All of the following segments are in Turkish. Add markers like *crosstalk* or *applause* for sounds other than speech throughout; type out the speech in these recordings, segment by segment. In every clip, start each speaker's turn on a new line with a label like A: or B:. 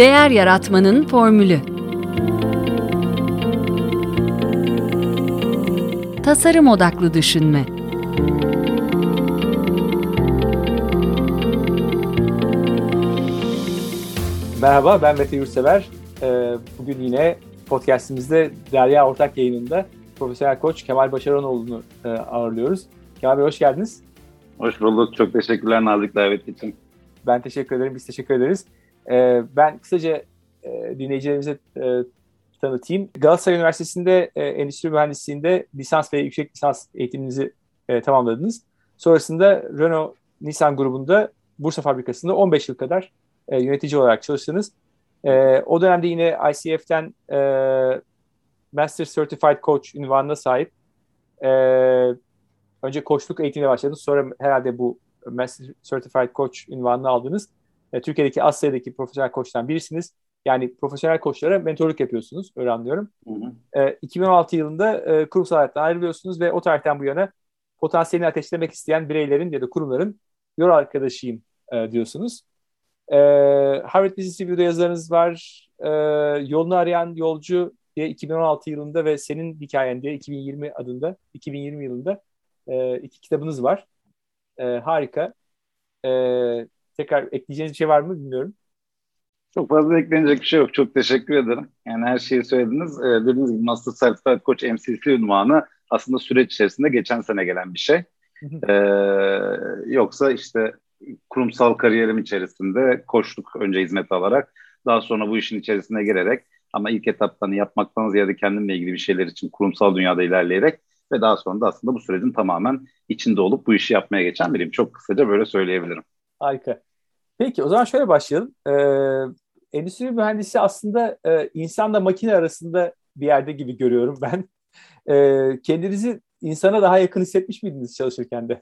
A: Değer Yaratmanın Formülü Tasarım Odaklı Düşünme
B: Merhaba, ben Mete Yurtsever. Ee, bugün yine podcastimizde Derya Ortak yayınında Profesyonel Koç Kemal Başaranoğlu'nu e, ağırlıyoruz. Kemal Bey hoş geldiniz.
C: Hoş bulduk. Çok teşekkürler nazik davet için.
B: Ben teşekkür ederim. Biz teşekkür ederiz. Ee, ben kısaca e, dinleyicilerimize e, tanıtayım. Galatasaray Üniversitesi'nde Endüstri Mühendisliği'nde lisans ve yüksek lisans eğitiminizi tamamladınız. Sonrasında Renault Nissan grubunda Bursa fabrikasında 15 yıl kadar yönetici olarak çalıştınız. O dönemde yine ICF'den Master Certified Coach ünvanına sahip. Önce koçluk eğitimine başladınız. Sonra herhalde bu Master Certified Coach ünvanını aldınız. Türkiye'deki az sayıdaki profesyonel koçtan birisiniz. Yani profesyonel koçlara mentorluk yapıyorsunuz. Öyle anlıyorum. Hı hı. 2016 yılında kurumsal hayattan ayrılıyorsunuz ve o tarihten bu yana potansiyelini ateşlemek isteyen bireylerin ya da kurumların yol arkadaşıyım diyorsunuz. Harvard Business Review'da yazılarınız var. Yolunu arayan yolcu diye 2016 yılında ve senin hikayen diye 2020 adında 2020 yılında iki kitabınız var. Harika. Tekrar ekleyeceğiniz bir şey var mı bilmiyorum.
C: Çok fazla eklenecek bir şey yok. Çok teşekkür ederim. Yani her şeyi söylediniz. Ee, dediğiniz gibi Master Certified Coach MCC ünvanı aslında süreç içerisinde geçen sene gelen bir şey. ee, yoksa işte kurumsal kariyerim içerisinde koçluk önce hizmet alarak daha sonra bu işin içerisine girerek ama ilk etaptan yapmaktan ziyade kendimle ilgili bir şeyler için kurumsal dünyada ilerleyerek ve daha sonra da aslında bu sürecin tamamen içinde olup bu işi yapmaya geçen biriyim. Çok kısaca böyle söyleyebilirim.
B: Harika. Peki o zaman şöyle başlayalım. Ee, endüstri mühendisi aslında e, insanla makine arasında bir yerde gibi görüyorum *laughs* ben. Ee, kendinizi insana daha yakın hissetmiş miydiniz çalışırken de?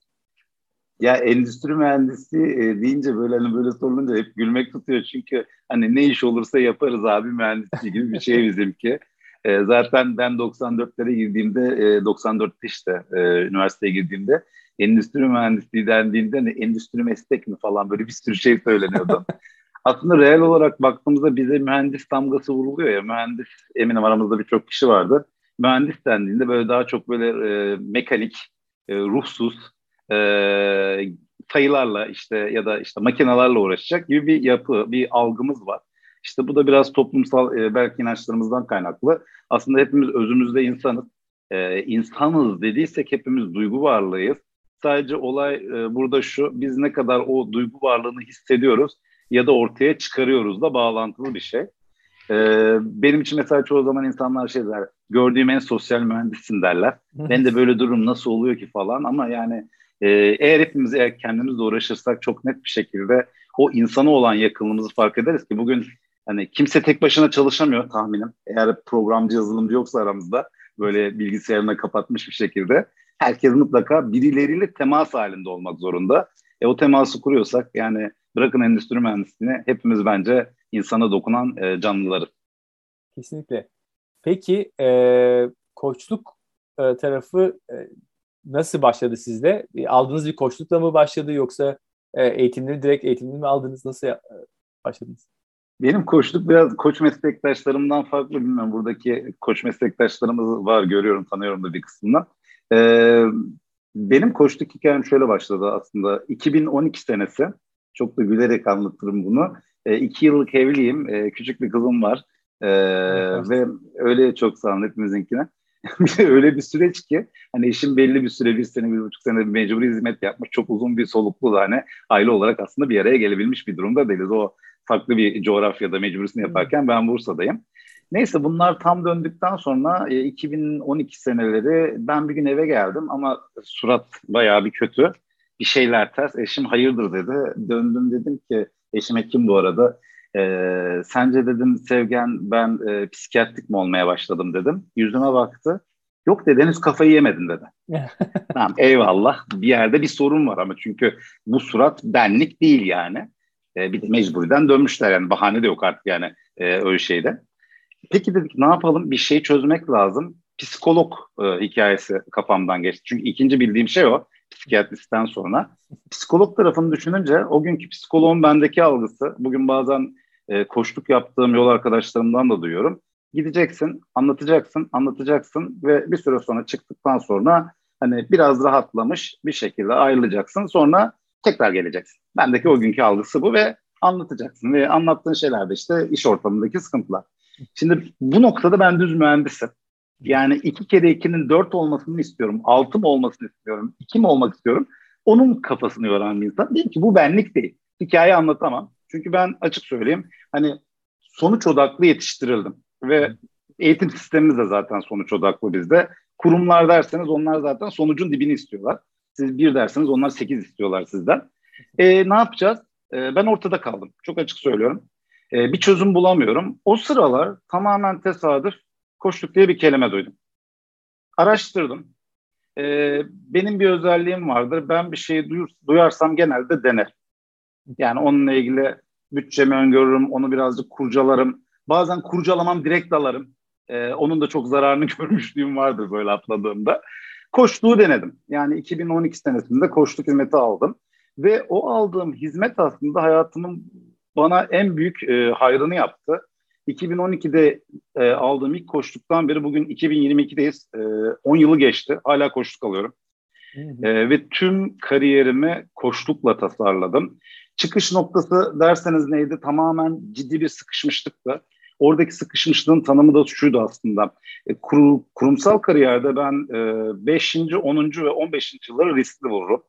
C: Ya endüstri mühendisi e, deyince böyle hani böyle sorulunca hep gülmek tutuyor çünkü hani ne iş olursa yaparız abi mühendisliği gibi bir şey bizimki. *laughs* E, zaten ben 94'lere girdiğimde e, 94'te işte e, üniversiteye girdiğimde endüstri mühendisliği dendiğinde ne endüstri meslek mi falan böyle bir sürü şey söyleniyordu. *laughs* Aslında reel olarak baktığımızda bize mühendis damgası vuruluyor ya mühendis eminim aramızda birçok kişi vardı. Mühendis dendiğinde böyle daha çok böyle e, mekanik, e, ruhsuz, e, sayılarla işte ya da işte makinelerle uğraşacak gibi bir yapı, bir algımız var. İşte bu da biraz toplumsal e, belki inançlarımızdan kaynaklı. Aslında hepimiz özümüzde insanız. E, insanız dediysek hepimiz duygu varlığıyız. Sadece olay e, burada şu, biz ne kadar o duygu varlığını hissediyoruz ya da ortaya çıkarıyoruz da bağlantılı bir şey. E, benim için mesela çoğu zaman insanlar şey der, gördüğüm en sosyal mühendissin derler. ben de böyle durum nasıl oluyor ki falan ama yani e, eğer hepimiz eğer kendimizle uğraşırsak çok net bir şekilde o insana olan yakınlığımızı fark ederiz ki bugün hani kimse tek başına çalışamıyor tahminim. Eğer programcı yazılımcı yoksa aramızda böyle bilgisayarına kapatmış bir şekilde herkes mutlaka birileriyle temas halinde olmak zorunda. E o teması kuruyorsak yani bırakın endüstri mühendisliğini hepimiz bence insana dokunan e, canlılarız.
B: Kesinlikle. Peki e, koçluk e, tarafı e, nasıl başladı sizde? Aldığınız bir koçlukla mı başladı yoksa e, eğitimleri direkt eğitimini mi aldınız? Nasıl e, başladınız?
C: Benim koçluk biraz koç meslektaşlarımdan farklı bilmiyorum. Buradaki koç meslektaşlarımız var görüyorum tanıyorum da bir kısmından. Ee, benim koçluk hikayem şöyle başladı aslında. 2012 senesi çok da gülerek anlatırım bunu. E, iki yıllık evliyim. E, küçük bir kızım var. E, ve öyle çok sağ olun hepimizinkine. *laughs* öyle bir süreç ki hani eşim belli bir süre bir sene bir buçuk sene mecburi hizmet yapmış çok uzun bir soluklu da hani aile olarak aslında bir araya gelebilmiş bir durumda değiliz. O farklı bir coğrafyada mecburisini yaparken ben Bursa'dayım. Neyse bunlar tam döndükten sonra e, 2012 seneleri ben bir gün eve geldim ama surat bayağı bir kötü. Bir şeyler ters. Eşim hayırdır dedi. Döndüm dedim ki eşim hekim bu arada. E, sence dedim Sevgen ben e, psikiyatrik mi olmaya başladım dedim. Yüzüme baktı. Yok dedi henüz kafayı yemedin dedi. *laughs* tamam eyvallah bir yerde bir sorun var ama çünkü bu surat benlik değil yani. E, bir de mecburiden dönmüşler yani bahane de yok artık yani e, öyle şeyde. Peki dedik ne yapalım bir şey çözmek lazım. Psikolog e, hikayesi kafamdan geçti. Çünkü ikinci bildiğim şey o psikiyatristten sonra. Psikolog tarafını düşününce o günkü psikoloğun bendeki algısı bugün bazen e, koştuk yaptığım yol arkadaşlarımdan da duyuyorum. Gideceksin, anlatacaksın, anlatacaksın ve bir süre sonra çıktıktan sonra hani biraz rahatlamış bir şekilde ayrılacaksın. Sonra tekrar geleceksin. Bendeki o günkü algısı bu ve anlatacaksın ve anlattığın şeyler de işte iş ortamındaki sıkıntılar. Şimdi bu noktada ben düz mühendisim. Yani iki kere ikinin dört olmasını istiyorum. Altı mı olmasını istiyorum. iki mi olmak istiyorum. Onun kafasını yoran bir insan. Değil ki bu benlik değil. Hikaye anlatamam. Çünkü ben açık söyleyeyim hani sonuç odaklı yetiştirildim. Ve eğitim sistemimiz de zaten sonuç odaklı bizde. Kurumlar derseniz onlar zaten sonucun dibini istiyorlar. Siz bir derseniz onlar sekiz istiyorlar sizden. E, ne yapacağız? E, ben ortada kaldım. Çok açık söylüyorum. E, bir çözüm bulamıyorum. O sıralar tamamen tesadüf koştuk diye bir kelime duydum. Araştırdım. E, benim bir özelliğim vardır. Ben bir şeyi duyur, duyarsam genelde dener. Yani onunla ilgili bütçemi öngörürüm, onu birazcık kurcalarım. Bazen kurcalamam direkt dalarım. Ee, onun da çok zararını *laughs* görmüşlüğüm vardır böyle atladığımda. Koştuğu denedim. Yani 2012 senesinde koştuk hizmeti aldım. Ve o aldığım hizmet aslında hayatımın bana en büyük e, hayrını yaptı. 2012'de e, aldığım ilk koştuktan beri bugün 2022'deyiz. E, 10 yılı geçti. Hala koştuk alıyorum. E, ve tüm kariyerimi koştukla tasarladım. Çıkış noktası derseniz neydi? Tamamen ciddi bir sıkışmışlıktı. Oradaki sıkışmışlığın tanımı da şuydu aslında. E, kur, kurumsal kariyerde ben 5. E, 10. ve 15. yılları riskli vururum.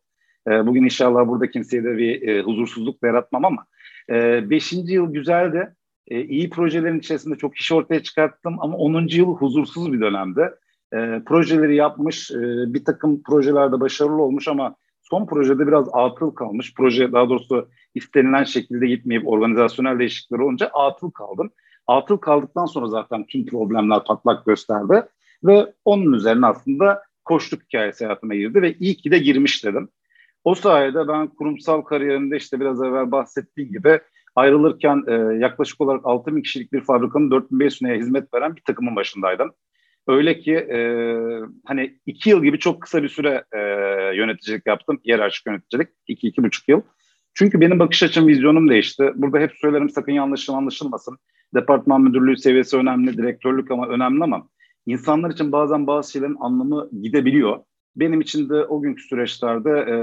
C: E, bugün inşallah burada kimseye de bir e, huzursuzluk yaratmam ama 5. E, yıl güzeldi. E, iyi projelerin içerisinde çok kişi ortaya çıkarttım ama 10. yıl huzursuz bir dönemde. E, projeleri yapmış, e, bir takım projelerde başarılı olmuş ama son projede biraz atıl kalmış. Proje daha doğrusu istenilen şekilde gitmeyip organizasyonel değişiklikler olunca atıl kaldım. Atıl kaldıktan sonra zaten tüm problemler patlak gösterdi ve onun üzerine aslında koştuk hikayesi hayatıma girdi ve iyi ki de girmiş dedim. O sayede ben kurumsal kariyerimde işte biraz evvel bahsettiğim gibi ayrılırken e, yaklaşık olarak 6 bin kişilik bir fabrikanın 4500'üne hizmet veren bir takımın başındaydım. Öyle ki e, hani iki yıl gibi çok kısa bir süre e, yöneticilik yaptım. Yer açık yöneticilik. iki, iki buçuk yıl. Çünkü benim bakış açım, vizyonum değişti. Burada hep söylerim sakın yanlış anlaşılmasın. Departman müdürlüğü seviyesi önemli, direktörlük ama önemli ama insanlar için bazen bazı şeylerin anlamı gidebiliyor. Benim için de o günkü süreçlerde e,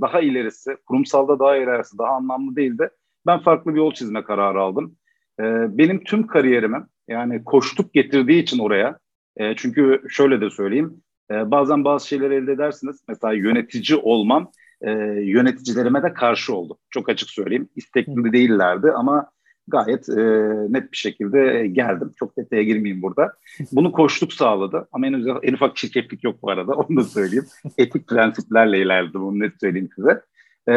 C: daha ilerisi, kurumsalda daha ilerisi, daha anlamlı değildi. Ben farklı bir yol çizme kararı aldım. E, benim tüm kariyerimi yani koştuk getirdiği için oraya, e, çünkü şöyle de söyleyeyim, e, bazen bazı şeyleri elde edersiniz. Mesela yönetici olmam e, yöneticilerime de karşı oldu. Çok açık söyleyeyim. İstekli değillerdi ama gayet e, net bir şekilde geldim. Çok detaya girmeyeyim burada. Bunu koştuk sağladı. Ama en, özel, en ufak çirkeflik yok bu arada. *laughs* Onu da söyleyeyim. Etik prensiplerle ilerledim. Bunu net söyleyeyim size. E,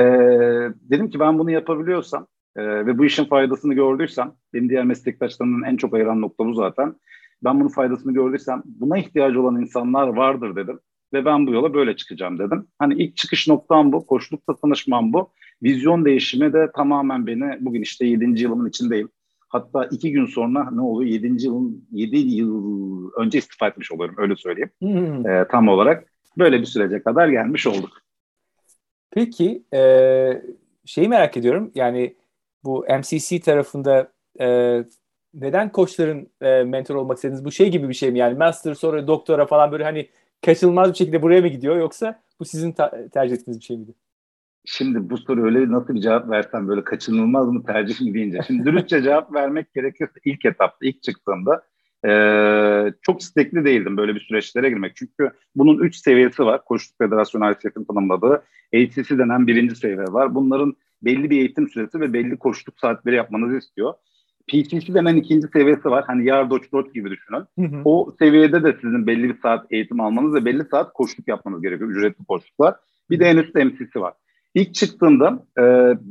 C: dedim ki ben bunu yapabiliyorsam e, ve bu işin faydasını gördüysem, benim diğer meslektaşlarımın en çok ayıran nokta bu zaten. Ben bunun faydasını gördüysem buna ihtiyacı olan insanlar vardır dedim. Ve ben bu yola böyle çıkacağım dedim. Hani ilk çıkış noktam bu, koşulukta tanışmam bu. Vizyon değişimi de tamamen beni bugün işte 7. yılımın içindeyim. Hatta iki gün sonra ne oluyor? 7. yılın 7 yıl önce istifa etmiş oluyorum öyle söyleyeyim. Hmm. Ee, tam olarak böyle bir sürece kadar gelmiş olduk.
B: Peki e, şeyi merak ediyorum yani bu MCC tarafında e, neden koçların e, mentor olmak istediniz? Bu şey gibi bir şey mi yani master sonra doktora falan böyle hani kaçınılmaz bir şekilde buraya mı gidiyor yoksa bu sizin ta- tercih ettiğiniz bir şey miydi?
C: Şimdi bu soru öyle nasıl bir cevap versem böyle kaçınılmaz mı tercih mi deyince. Şimdi dürüstçe cevap vermek gerekirse ilk etapta, ilk çıktığımda ee, çok istekli değildim böyle bir süreçlere girmek. Çünkü bunun üç seviyesi var. Koşuluk Federasyonu Alifiyat'ın tanımladığı ACC denen birinci seviye var. Bunların belli bir eğitim süresi ve belli koşuluk saatleri yapmanızı istiyor. PCC denen ikinci seviyesi var. Hani yar doç doç gibi düşünün. Hı hı. O seviyede de sizin belli bir saat eğitim almanız ve belli saat koşuluk yapmanız gerekiyor. Ücretli koşuluklar. Bir de en üst MCC var. İlk çıktığında e,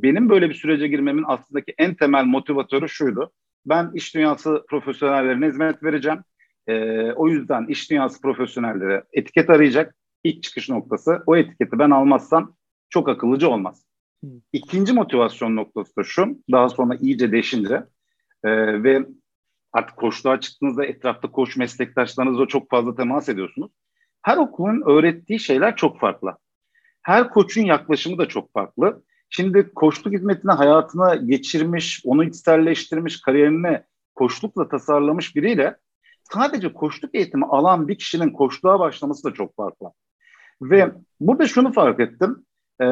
C: benim böyle bir sürece girmemin aslındaki en temel motivatörü şuydu. Ben iş dünyası profesyonellerine hizmet vereceğim. E, o yüzden iş dünyası profesyonelleri etiket arayacak. İlk çıkış noktası. O etiketi ben almazsam çok akıllıca olmaz. İkinci motivasyon noktası da şu. Daha sonra iyice değişince e, ve artık koçluğa çıktığınızda etrafta koç meslektaşlarınızla çok fazla temas ediyorsunuz. Her okulun öğrettiği şeyler çok farklı. Her koçun yaklaşımı da çok farklı. Şimdi koçluk hizmetine hayatına geçirmiş, onu içselleştirmiş, kariyerini koçlukla tasarlamış biriyle sadece koçluk eğitimi alan bir kişinin koçluğa başlaması da çok farklı. Ve burada şunu fark ettim. Ee,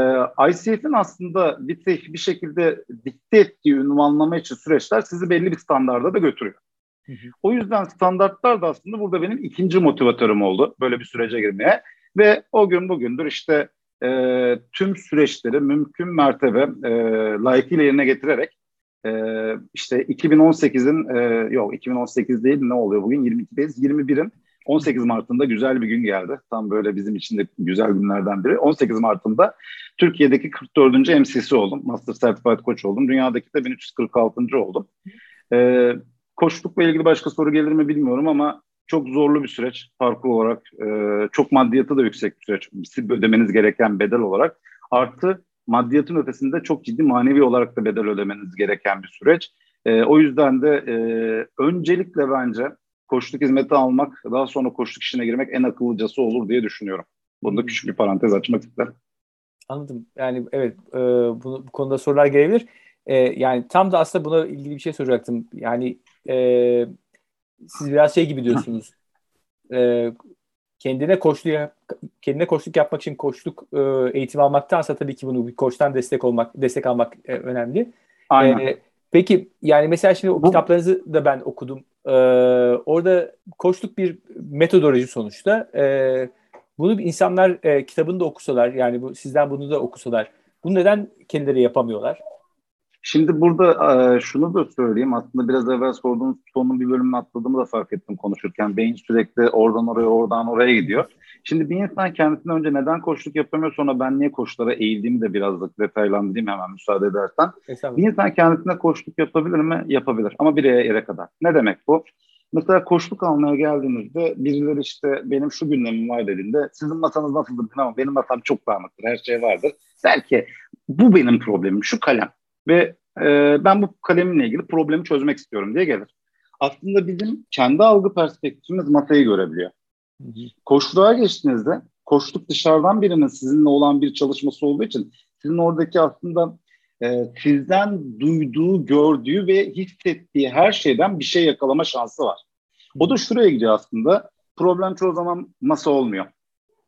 C: ICF'in aslında bir, bir şekilde dikte ettiği ünvanlama için süreçler sizi belli bir standarda da götürüyor. Hı hı. O yüzden standartlar da aslında burada benim ikinci motivatörüm oldu böyle bir sürece girmeye. Ve o gün bugündür işte e, tüm süreçleri mümkün mertebe e, layıkıyla yerine getirerek e, işte 2018'in e, yok 2018 değil ne oluyor bugün 22'deyiz 21'in 18 Mart'ında güzel bir gün geldi. Tam böyle bizim için de güzel günlerden biri. 18 Mart'ında Türkiye'deki 44. MCC oldum. Master Certified Coach oldum. Dünyadaki de 1346. oldum. Ee, koçlukla ilgili başka soru gelir mi bilmiyorum ama çok zorlu bir süreç parkur olarak. E, çok maddiyatı da yüksek bir süreç. Siz ödemeniz gereken bedel olarak. Artı maddiyatın ötesinde çok ciddi manevi olarak da bedel ödemeniz gereken bir süreç. E, o yüzden de e, öncelikle bence koçluk hizmeti almak, daha sonra koçluk işine girmek en akıllıcası olur diye düşünüyorum. Bunda küçük bir parantez açmak isterim.
B: Anladım. Yani evet e, bu, bu konuda sorular gelebilir. E, yani tam da aslında buna ilgili bir şey soracaktım. Yani e, siz biraz şey gibi diyorsunuz. *laughs* E, kendine koçluk kendine koçluk yapmak için koçluk e, eğitimi almaktansa tabii ki bunu bir koçtan destek olmak, destek almak e, önemli. Aynen. E, peki yani mesela şimdi o Bu... kitaplarınızı da ben okudum. E, orada koçluk bir metodoloji sonuçta. E, bunu insanlar e, kitabını da okusalar yani bu sizden bunu da okusalar bunu neden kendileri yapamıyorlar?
C: Şimdi burada e, şunu da söyleyeyim. Aslında biraz evvel sorduğunuz sonun bir bölümünü atladığımı da fark ettim konuşurken. Beyin sürekli oradan oraya, oradan oraya gidiyor. Şimdi bir insan kendisine önce neden koçluk yapamıyor sonra ben niye koçlara eğildiğimi de biraz da detaylandırayım hemen müsaade edersen. Bir insan kendisine koçluk yapabilir mi? Yapabilir ama bir yere kadar. Ne demek bu? Mesela koçluk almaya geldiğinizde birileri işte benim şu gündemim var dediğinde sizin masanız nasıldır bilmem benim masam çok dağınıktır her şey vardır. Belki bu benim problemim şu kalem ve e, ben bu kalemimle ilgili problemi çözmek istiyorum diye gelir. Aslında bizim kendi algı perspektifimiz masayı görebiliyor. Koçluğa geçtiğinizde koçluk dışarıdan birinin sizinle olan bir çalışması olduğu için sizin oradaki aslında e, sizden duyduğu, gördüğü ve hissettiği her şeyden bir şey yakalama şansı var. O da şuraya gidiyor aslında. Problem çoğu zaman masa olmuyor.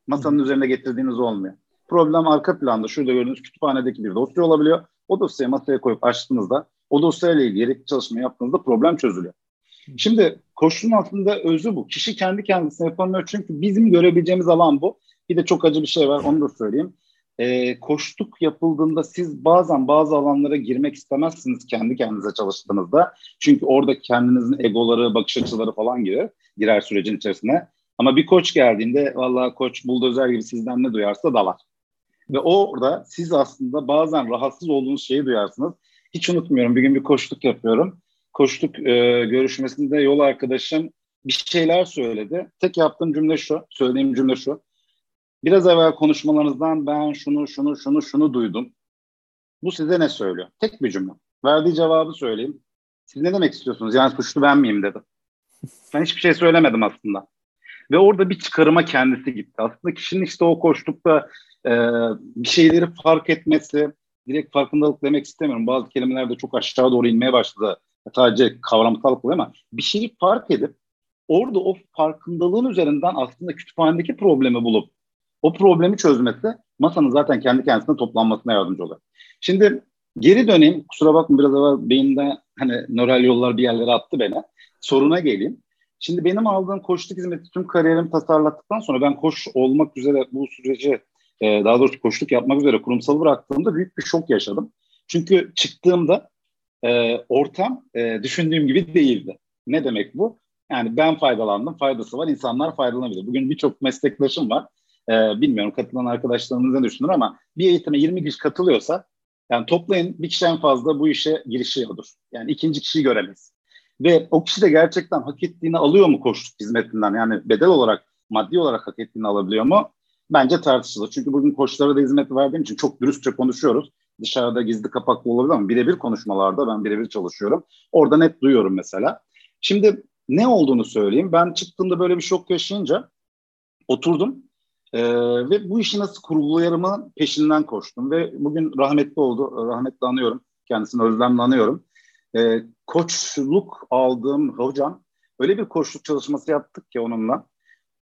C: Masanın Hı. üzerine getirdiğiniz olmuyor. Problem arka planda şurada gördüğünüz kütüphanedeki bir dosya olabiliyor. O dosyayı masaya koyup açtığınızda o dosyayla ilgili gerekli çalışma yaptığınızda problem çözülüyor. Şimdi koşulun altında özü bu. Kişi kendi kendisine yapamıyor çünkü bizim görebileceğimiz alan bu. Bir de çok acı bir şey var onu da söyleyeyim. Ee, koştuk yapıldığında siz bazen bazı alanlara girmek istemezsiniz kendi kendinize çalıştığınızda. Çünkü orada kendinizin egoları, bakış açıları falan girer, girer sürecin içerisine. Ama bir koç geldiğinde vallahi koç buldozer gibi sizden ne duyarsa dalar. Ve orada siz aslında bazen rahatsız olduğunuz şeyi duyarsınız. Hiç unutmuyorum bir gün bir koştuk yapıyorum. Koştuk e, görüşmesinde yol arkadaşım bir şeyler söyledi. Tek yaptığım cümle şu, söylediğim cümle şu. Biraz evvel konuşmalarınızdan ben şunu, şunu, şunu, şunu duydum. Bu size ne söylüyor? Tek bir cümle. Verdiği cevabı söyleyeyim. Siz ne demek istiyorsunuz? Yani suçlu ben miyim dedi. Ben hiçbir şey söylemedim aslında. Ve orada bir çıkarıma kendisi gitti. Aslında kişinin işte o koştukta e, bir şeyleri fark etmesi, direkt farkındalık demek istemiyorum. Bazı kelimeler de çok aşağı doğru inmeye başladı. Sadece kavramsal oluyor ama bir şeyi fark edip orada o farkındalığın üzerinden aslında kütüphanedeki problemi bulup o problemi çözmesi masanın zaten kendi kendisine toplanmasına yardımcı oluyor. Şimdi geri döneyim. Kusura bakma biraz evvel beyinde hani nöral yollar bir yerlere attı beni. Soruna geleyim. Şimdi benim aldığım koçluk hizmeti tüm kariyerimi tasarlattıktan sonra ben koç olmak üzere bu süreci e, daha doğrusu koçluk yapmak üzere kurumsalı bıraktığımda büyük bir şok yaşadım. Çünkü çıktığımda e, ortam e, düşündüğüm gibi değildi. Ne demek bu? Yani ben faydalandım, faydası var, insanlar faydalanabilir. Bugün birçok meslektaşım var. E, bilmiyorum katılan arkadaşlarınız ne düşünür ama bir eğitime 20 kişi katılıyorsa yani toplayın bir kişiden fazla bu işe girişiyordur. Yani ikinci kişiyi göremeyiz. Ve o kişi de gerçekten hak ettiğini alıyor mu koçluk hizmetinden? Yani bedel olarak, maddi olarak hak ettiğini alabiliyor mu? Bence tartışılır. Çünkü bugün koçlara da hizmet verdiğim için çok dürüstçe konuşuyoruz. Dışarıda gizli kapaklı olabilir ama birebir konuşmalarda ben birebir çalışıyorum. Orada net duyuyorum mesela. Şimdi ne olduğunu söyleyeyim. Ben çıktığımda böyle bir şok yaşayınca oturdum. Ee, ve bu işi nasıl kurgulayarımı peşinden koştum ve bugün rahmetli oldu. Rahmetli anıyorum. Kendisini özlemle anıyorum. Ee, koçluk aldığım hocam öyle bir koçluk çalışması yaptık ki onunla.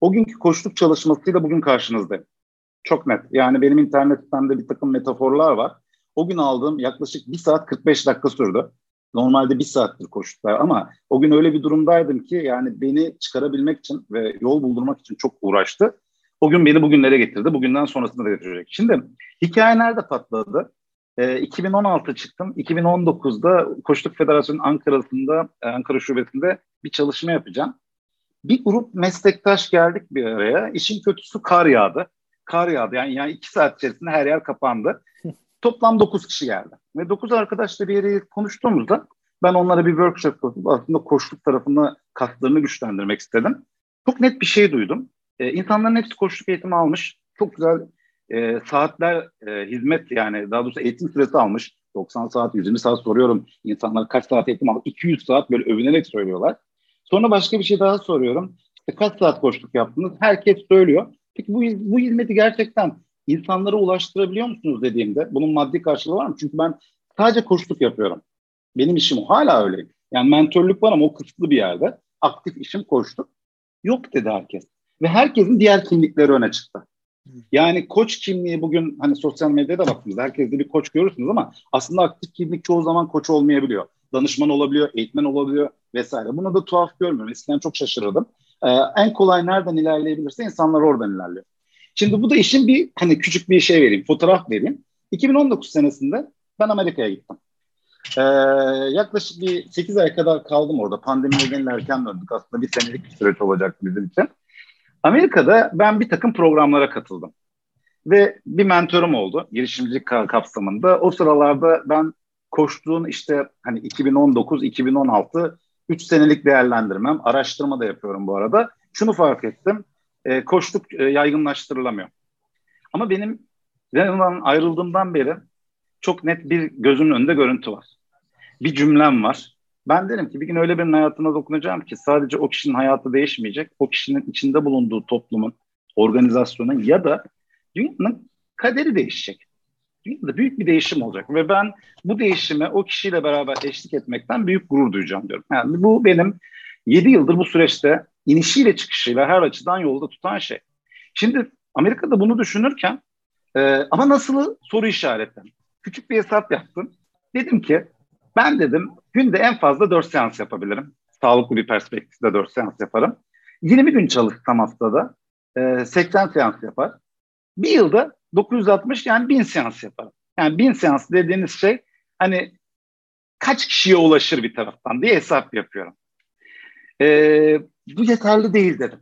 C: O günkü koçluk çalışmasıyla bugün karşınızdayım. Çok net. Yani benim internetten de bir takım metaforlar var. O gün aldığım yaklaşık 1 saat 45 dakika sürdü. Normalde bir saattir koştuklar ama o gün öyle bir durumdaydım ki yani beni çıkarabilmek için ve yol buldurmak için çok uğraştı. O gün beni bugünlere getirdi. Bugünden sonrasında da getirecek. Şimdi hikaye nerede patladı? E, 2016 çıktım. 2019'da Koçluk Federasyonu Ankara'sında, Ankara Şubesi'nde bir çalışma yapacağım. Bir grup meslektaş geldik bir araya. İşin kötüsü kar yağdı. Kar yağdı. Yani, yani iki saat içerisinde her yer kapandı. *laughs* Toplam dokuz kişi geldi. Ve dokuz arkadaşla bir yere konuştuğumuzda ben onlara bir workshop yapıp aslında koçluk tarafında kaslarını güçlendirmek istedim. Çok net bir şey duydum. Ee, insanların hepsi koçluk eğitimi almış. Çok güzel e, saatler e, hizmet yani daha doğrusu eğitim süresi almış. 90 saat, 120 saat soruyorum. İnsanlar kaç saat eğitim aldı? 200 saat böyle övünerek söylüyorlar. Sonra başka bir şey daha soruyorum. İşte kaç saat koçluk yaptınız? Herkes söylüyor. Peki bu, bu hizmeti gerçekten insanlara ulaştırabiliyor musunuz dediğimde bunun maddi karşılığı var mı? Çünkü ben sadece koçluk yapıyorum. Benim işim o. Hala öyle. Yani mentörlük var ama o kısıtlı bir yerde. Aktif işim koçluk. Yok dedi herkes. Ve herkesin diğer kimlikleri öne çıktı. Yani koç kimliği bugün hani sosyal medyada baktığınızda herkeste bir koç görürsünüz ama aslında aktif kimlik çoğu zaman koç olmayabiliyor. Danışman olabiliyor, eğitmen olabiliyor vesaire. Bunu da tuhaf görmüyorum. Eskiden çok şaşırırdım. Ee, en kolay nereden ilerleyebilirse insanlar oradan ilerliyor. Şimdi bu da işin bir hani küçük bir şey vereyim, fotoğraf vereyim. 2019 senesinde ben Amerika'ya gittim. Ee, yaklaşık bir 8 ay kadar kaldım orada. Pandemi nedeniyle erken döndük. Aslında bir senelik bir süreç olacaktı bizim için. Amerika'da ben bir takım programlara katıldım. Ve bir mentorum oldu girişimcilik kapsamında. O sıralarda ben koştuğun işte hani 2019-2016 3 senelik değerlendirmem, araştırma da yapıyorum bu arada. Şunu fark ettim, e, koçluk e, yaygınlaştırılamıyor. Ama benim yanından ayrıldığımdan beri çok net bir gözümün önünde görüntü var. Bir cümlem var. Ben derim ki bir gün öyle birinin hayatına dokunacağım ki sadece o kişinin hayatı değişmeyecek. O kişinin içinde bulunduğu toplumun, organizasyonun ya da dünyanın kaderi değişecek. Dünyada büyük bir değişim olacak ve ben bu değişime o kişiyle beraber eşlik etmekten büyük gurur duyacağım diyorum. Yani bu benim 7 yıldır bu süreçte inişiyle çıkışıyla her açıdan yolda tutan şey. Şimdi Amerika'da bunu düşünürken e, ama nasıl soru işaretim. Küçük bir hesap yaptım. Dedim ki ben dedim günde en fazla 4 seans yapabilirim. Sağlıklı bir perspektifte 4 seans yaparım. 20 gün çalışsam haftada e, 80 seans yapar. Bir yılda 960 yani 1000 seans yaparım. Yani 1000 seans dediğiniz şey hani kaç kişiye ulaşır bir taraftan diye hesap yapıyorum. E, bu yeterli değil dedim.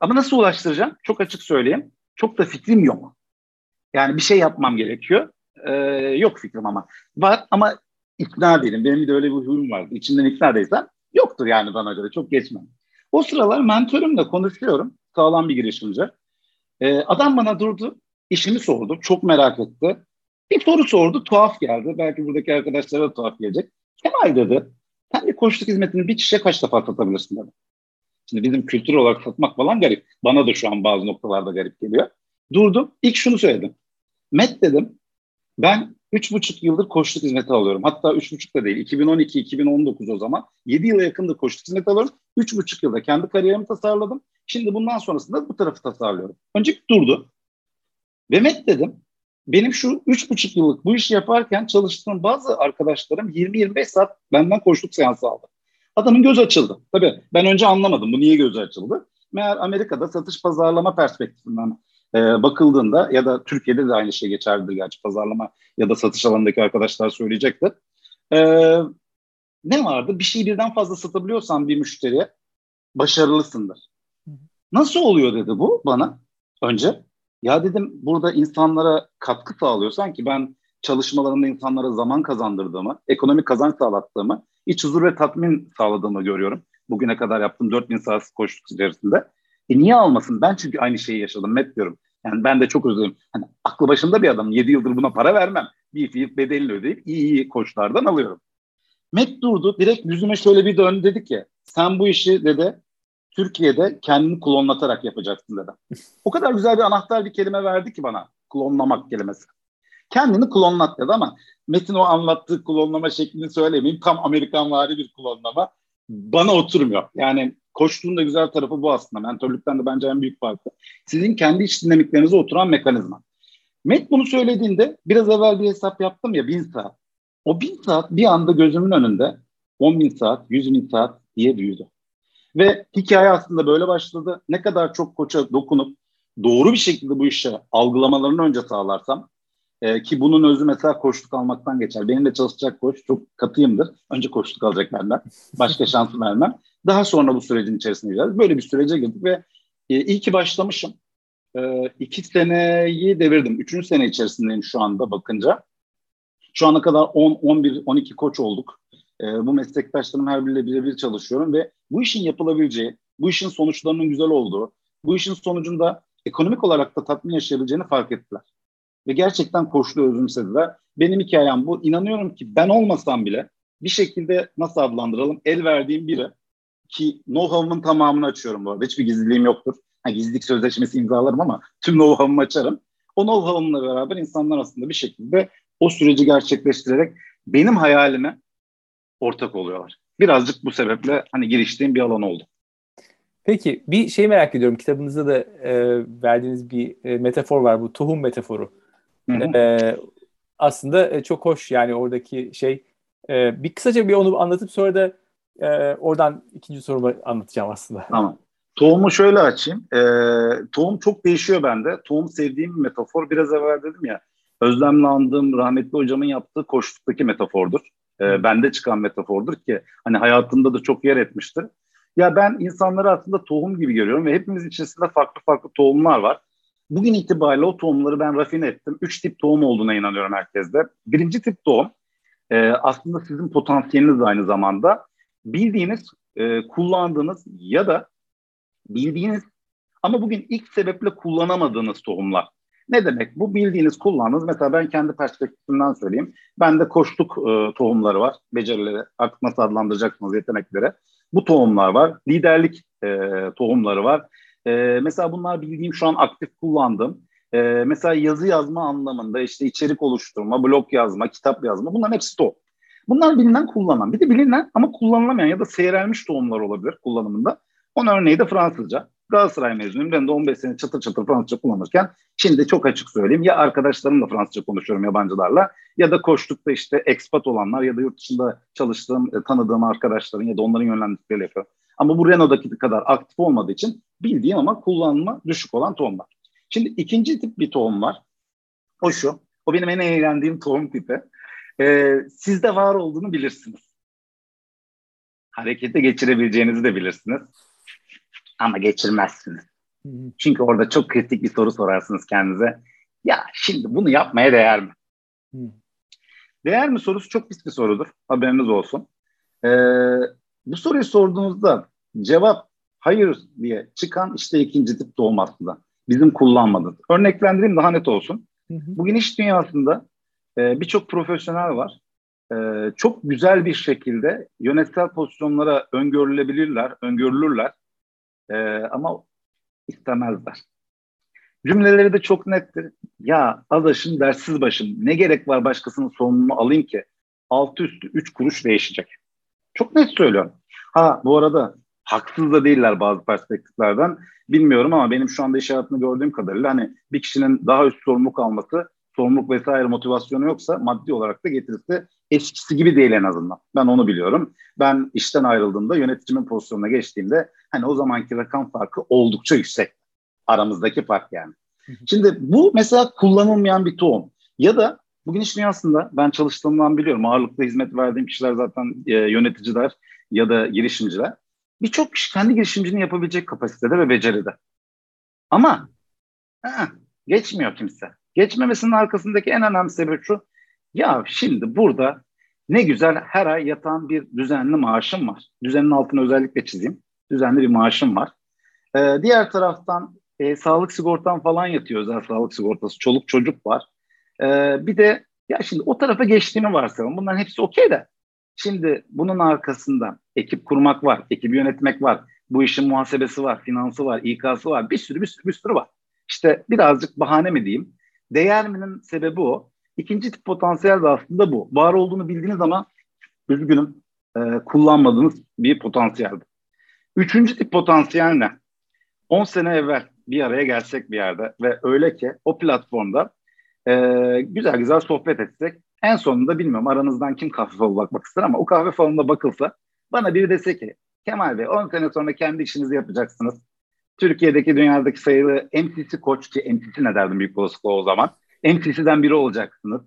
C: Ama nasıl ulaştıracağım? Çok açık söyleyeyim. Çok da fikrim yok. Yani bir şey yapmam gerekiyor. Ee, yok fikrim ama. Var ama ikna değilim. Benim de öyle bir huyum vardı. İçinden ikna değilsem yoktur yani bana göre. Çok geçmem. O sıralar mentörümle konuşuyorum. Sağlam bir girişimci. Ee, adam bana durdu. İşimi sordu. Çok merak etti. Bir soru sordu. Tuhaf geldi. Belki buradaki arkadaşlara da tuhaf gelecek. Kemal dedi. Sen bir koçluk hizmetini bir kişiye kaç defa satabilirsin dedi. Şimdi bizim kültür olarak satmak falan garip. Bana da şu an bazı noktalarda garip geliyor. Durdum. İlk şunu söyledim. Met dedim. Ben üç buçuk yıldır koçluk hizmeti alıyorum. Hatta üç buçuk da değil. 2012-2019 o zaman. Yedi yıla yakındır koçluk hizmeti alıyorum. Üç buçuk yılda kendi kariyerimi tasarladım. Şimdi bundan sonrasında bu tarafı tasarlıyorum. Önce durdu. Ve Met dedim benim şu üç buçuk yıllık bu işi yaparken çalıştığım bazı arkadaşlarım 20-25 saat benden koşluk seansı aldı. Adamın göz açıldı. Tabii ben önce anlamadım bu niye gözü açıldı. Meğer Amerika'da satış pazarlama perspektifinden e, bakıldığında ya da Türkiye'de de aynı şey geçerlidir gerçi pazarlama ya da satış alanındaki arkadaşlar söyleyecektir. E, ne vardı? Bir şeyi birden fazla satabiliyorsan bir müşteriye başarılısındır. Nasıl oluyor dedi bu bana önce. Ya dedim burada insanlara katkı sağlıyorsan ki ben çalışmalarımda insanlara zaman kazandırdığımı, ekonomik kazanç sağlattığımı, iç huzur ve tatmin sağladığımı görüyorum. Bugüne kadar yaptığım 4000 saat koştuk içerisinde. E niye almasın? Ben çünkü aynı şeyi yaşadım. Met diyorum. Yani ben de çok özledim. Hani aklı başında bir adam. 7 yıldır buna para vermem. Bir fiyat bedelini ödeyip iyi iyi koçlardan alıyorum. Met durdu. Direkt yüzüme şöyle bir döndü dedi ki sen bu işi dedi Türkiye'de kendini klonlatarak yapacaksın dedi. O kadar güzel bir anahtar bir kelime verdi ki bana. Klonlamak kelimesi. Kendini klonlat dedi ama Metin o anlattığı klonlama şeklini söylemeyeyim. Tam Amerikan vari bir klonlama. Bana oturmuyor. Yani koştuğun da güzel tarafı bu aslında. Mentörlükten de bence en büyük farkı. Sizin kendi iç dinamiklerinize oturan mekanizma. Met bunu söylediğinde biraz evvel bir hesap yaptım ya bin saat. O bin saat bir anda gözümün önünde 10 bin saat, 100 bin saat diye büyüdü. Ve hikaye aslında böyle başladı. Ne kadar çok koça dokunup doğru bir şekilde bu işe algılamalarını önce sağlarsam e, ki bunun özü mesela koçluk almaktan geçer. Benim de çalışacak koç çok katıyımdır. Önce koçluk alacak benden. Başka *laughs* şansı vermem. Daha sonra bu sürecin içerisine gireceğiz. Böyle bir sürece girdik ve e, iyi ki başlamışım. E, iki seneyi devirdim. Üçüncü sene içerisindeyim şu anda bakınca. Şu ana kadar 10, 11, 12 koç olduk. E, bu meslektaşlarım her biriyle birebir çalışıyorum ve bu işin yapılabileceği, bu işin sonuçlarının güzel olduğu, bu işin sonucunda ekonomik olarak da tatmin yaşayabileceğini fark ettiler. Ve gerçekten koçluğu özümsediler. Benim hikayem bu. İnanıyorum ki ben olmasam bile bir şekilde nasıl adlandıralım el verdiğim biri ki know-how'ımın tamamını açıyorum bu arada. Hiçbir gizliliğim yoktur. Ha, gizlilik sözleşmesi imzalarım ama tüm know-how'ımı açarım. O know-how'ımla beraber insanlar aslında bir şekilde o süreci gerçekleştirerek benim hayalime ortak oluyorlar. Birazcık bu sebeple hani giriştiğim bir alan oldu.
B: Peki bir şey merak ediyorum. Kitabınızda da e, verdiğiniz bir e, metafor var bu tohum metaforu. Hı hı. E, aslında e, çok hoş yani oradaki şey. E, bir kısaca bir onu anlatıp sonra da e, oradan ikinci sorumu anlatacağım aslında.
C: Tamam. Tohumu şöyle açayım. E, tohum çok değişiyor bende. Tohum sevdiğim bir metafor. Biraz evvel dedim ya. Özlemle andığım rahmetli hocamın yaptığı koştuktaki metafordur. E, bende çıkan metafordur ki hani hayatımda da çok yer etmiştir. Ya ben insanları aslında tohum gibi görüyorum ve hepimiz içerisinde farklı farklı tohumlar var. Bugün itibariyle o tohumları ben rafine ettim. Üç tip tohum olduğuna inanıyorum herkeste. Birinci tip tohum e, aslında sizin potansiyeliniz aynı zamanda. Bildiğiniz, e, kullandığınız ya da bildiğiniz ama bugün ilk sebeple kullanamadığınız tohumlar. Ne demek? Bu bildiğiniz, kullandığınız. Mesela ben kendi perspektifimden söyleyeyim. Bende koştuk e, tohumları var. Becerileri, artık nasıl adlandıracaksınız yetenekleri. Bu tohumlar var. Liderlik e, tohumları var. E, mesela bunlar bildiğim şu an aktif kullandığım. E, mesela yazı yazma anlamında işte içerik oluşturma, blog yazma, kitap yazma bunların hepsi tohum. Bunlar bilinen kullanan. Bir de bilinen ama kullanılamayan ya da seyrelmiş tohumlar olabilir kullanımında. Onun örneği de Fransızca. Galatasaray mezunuyum. Ben de 15 sene çatır çatır Fransızca kullanırken şimdi çok açık söyleyeyim ya arkadaşlarımla Fransızca konuşuyorum yabancılarla ya da koştukta işte expat olanlar ya da yurt dışında çalıştığım, e, tanıdığım arkadaşların ya da onların yönlendirdikleri yapıyorum. Ama bu Renault'daki kadar aktif olmadığı için bildiğim ama kullanma düşük olan tohumlar. Şimdi ikinci tip bir tohum var. O şu. O benim en eğlendiğim tohum tipi. Ee, sizde var olduğunu bilirsiniz. Harekete geçirebileceğinizi de bilirsiniz ama geçirmezsiniz. Çünkü orada çok kritik bir soru sorarsınız kendinize. Ya şimdi bunu yapmaya değer mi? Değer mi sorusu çok pis bir sorudur. Haberiniz olsun. Ee, bu soruyu sorduğunuzda cevap hayır diye çıkan işte ikinci tip doğum aslında. Bizim kullanmadığımız. Örneklendireyim daha net olsun. Bugün iş dünyasında e, birçok profesyonel var. E, çok güzel bir şekilde yönetsel pozisyonlara öngörülebilirler, öngörülürler e, ama istemezler. Cümleleri de çok nettir. Ya adaşım dersiz başım ne gerek var başkasının sorumluluğunu alayım ki altı üstü üç kuruş değişecek. Çok net söylüyorum. Ha bu arada haksız da değiller bazı perspektiflerden. Bilmiyorum ama benim şu anda iş hayatını gördüğüm kadarıyla hani bir kişinin daha üst sorumluluk alması, sorumluluk vesaire motivasyonu yoksa maddi olarak da getirisi eskisi gibi değil en azından. Ben onu biliyorum. Ben işten ayrıldığımda yöneticimin pozisyonuna geçtiğimde hani o zamanki rakam farkı oldukça yüksek. Aramızdaki fark yani. Şimdi bu mesela kullanılmayan bir tohum. Ya da bugün iş dünyasında ben çalıştığımdan biliyorum. Ağırlıklı hizmet verdiğim kişiler zaten e, yöneticiler ya da girişimciler. Birçok kişi kendi girişimciliğini yapabilecek kapasitede ve beceride. Ama he, geçmiyor kimse. Geçmemesinin arkasındaki en önemli sebep şu. Ya şimdi burada ne güzel her ay yatan bir düzenli maaşım var. Düzenin altını özellikle çizeyim. Düzenli bir maaşım var. Ee, diğer taraftan e, sağlık sigortam falan yatıyor özel sağlık sigortası. Çoluk çocuk var. Ee, bir de ya şimdi o tarafa geçtiğini varsayalım. Bunların hepsi okey de. Şimdi bunun arkasında ekip kurmak var, ekibi yönetmek var. Bu işin muhasebesi var, finansı var, İK'sı var. Bir sürü bir sürü bir sürü var. İşte birazcık bahane mi diyeyim. Değer minin sebebi o. İkinci tip potansiyel de aslında bu. Var olduğunu bildiğiniz ama üzgünüm e, kullanmadığınız bir potansiyel. Üçüncü tip potansiyel ne? 10 sene evvel bir araya gelsek bir yerde ve öyle ki o platformda e, güzel güzel sohbet etsek en sonunda bilmiyorum aranızdan kim kahve falı bakmak ister ama o kahve falına bakılsa bana biri dese ki Kemal Bey 10 sene sonra kendi işinizi yapacaksınız. Türkiye'deki dünyadaki sayılı MCC koç ki MCC ne derdim büyük olasılıkla o zaman. MCC'den biri olacaksınız.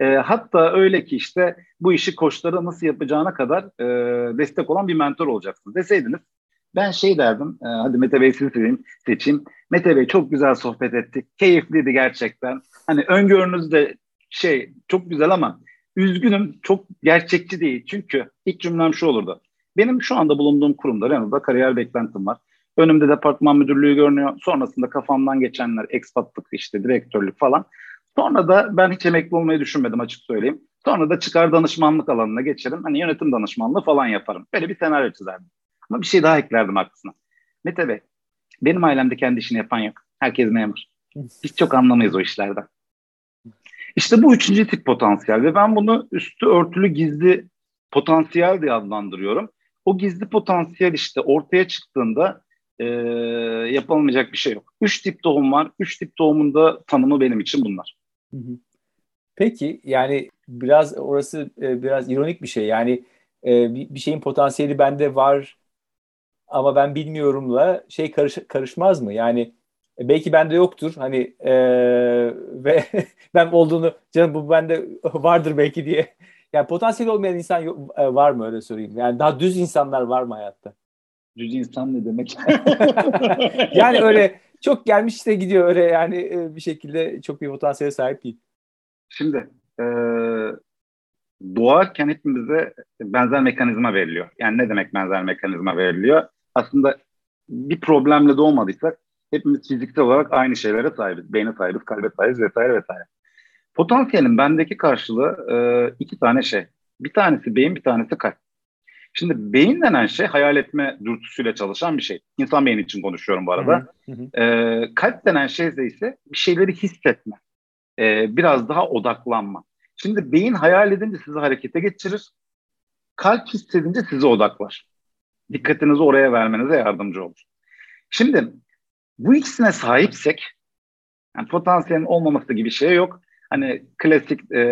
C: E, hatta öyle ki işte bu işi koçlara nasıl yapacağına kadar e, destek olan bir mentor olacaksınız deseydiniz. Ben şey derdim, e, hadi Mete Bey sizi seçeyim, seçeyim. Mete Bey çok güzel sohbet ettik, keyifliydi gerçekten. Hani öngörünüz de şey çok güzel ama üzgünüm çok gerçekçi değil. Çünkü ilk cümlem şu olurdu. Benim şu anda bulunduğum kurumda Renault'da kariyer beklentim var. Önümde departman müdürlüğü görünüyor. Sonrasında kafamdan geçenler ekspatlık işte direktörlük falan. Sonra da ben hiç emekli olmayı düşünmedim açık söyleyeyim. Sonra da çıkar danışmanlık alanına geçerim. Hani yönetim danışmanlığı falan yaparım. Böyle bir senaryo çizerdim. Ama bir şey daha eklerdim aklına. Mete Bey, benim ailemde kendi işini yapan yok. Herkes memur. Biz çok anlamayız o işlerden. İşte bu üçüncü tip potansiyel ve ben bunu üstü örtülü gizli potansiyel diye adlandırıyorum. O gizli potansiyel işte ortaya çıktığında e, yapılmayacak bir şey yok. Üç tip doğum var. Üç tip doğumunda tanımı benim için bunlar.
B: Peki yani biraz orası e, biraz ironik bir şey. Yani e, bir şeyin potansiyeli bende var ama ben bilmiyorumla şey karış, karışmaz mı? Yani e, belki bende yoktur hani e, *laughs* ve ben olduğunu canım bu bende *laughs* vardır belki diye. Yani potansiyel olmayan insan yok, e, var mı öyle sorayım. Yani daha düz insanlar var mı hayatta?
C: Düz insan ne demek? *laughs*
B: yani öyle çok gelmiş işte gidiyor öyle yani e, bir şekilde çok bir potansiyele sahip değil.
C: Şimdi e, doğarken hepimize benzer mekanizma veriliyor. Yani ne demek benzer mekanizma veriliyor? Aslında bir problemle doğmadıysak hepimiz fiziksel olarak aynı şeylere sahibiz. Beyne sahibiz, kalbe sahibiz vesaire vesaire. Potansiyelin bendeki karşılığı e, iki tane şey. Bir tanesi beyin, bir tanesi kalp. Şimdi beyin denen şey hayal etme dürtüsüyle çalışan bir şey. İnsan beyni için konuşuyorum bu arada. Hı hı. E, kalp denen şey ise bir şeyleri hissetme. E, biraz daha odaklanma. Şimdi beyin hayal edince sizi harekete geçirir. Kalp hissedince sizi odaklar. Dikkatinizi oraya vermenize yardımcı olur. Şimdi bu ikisine sahipsek yani potansiyelin olmaması gibi şey yok. Hani klasik e,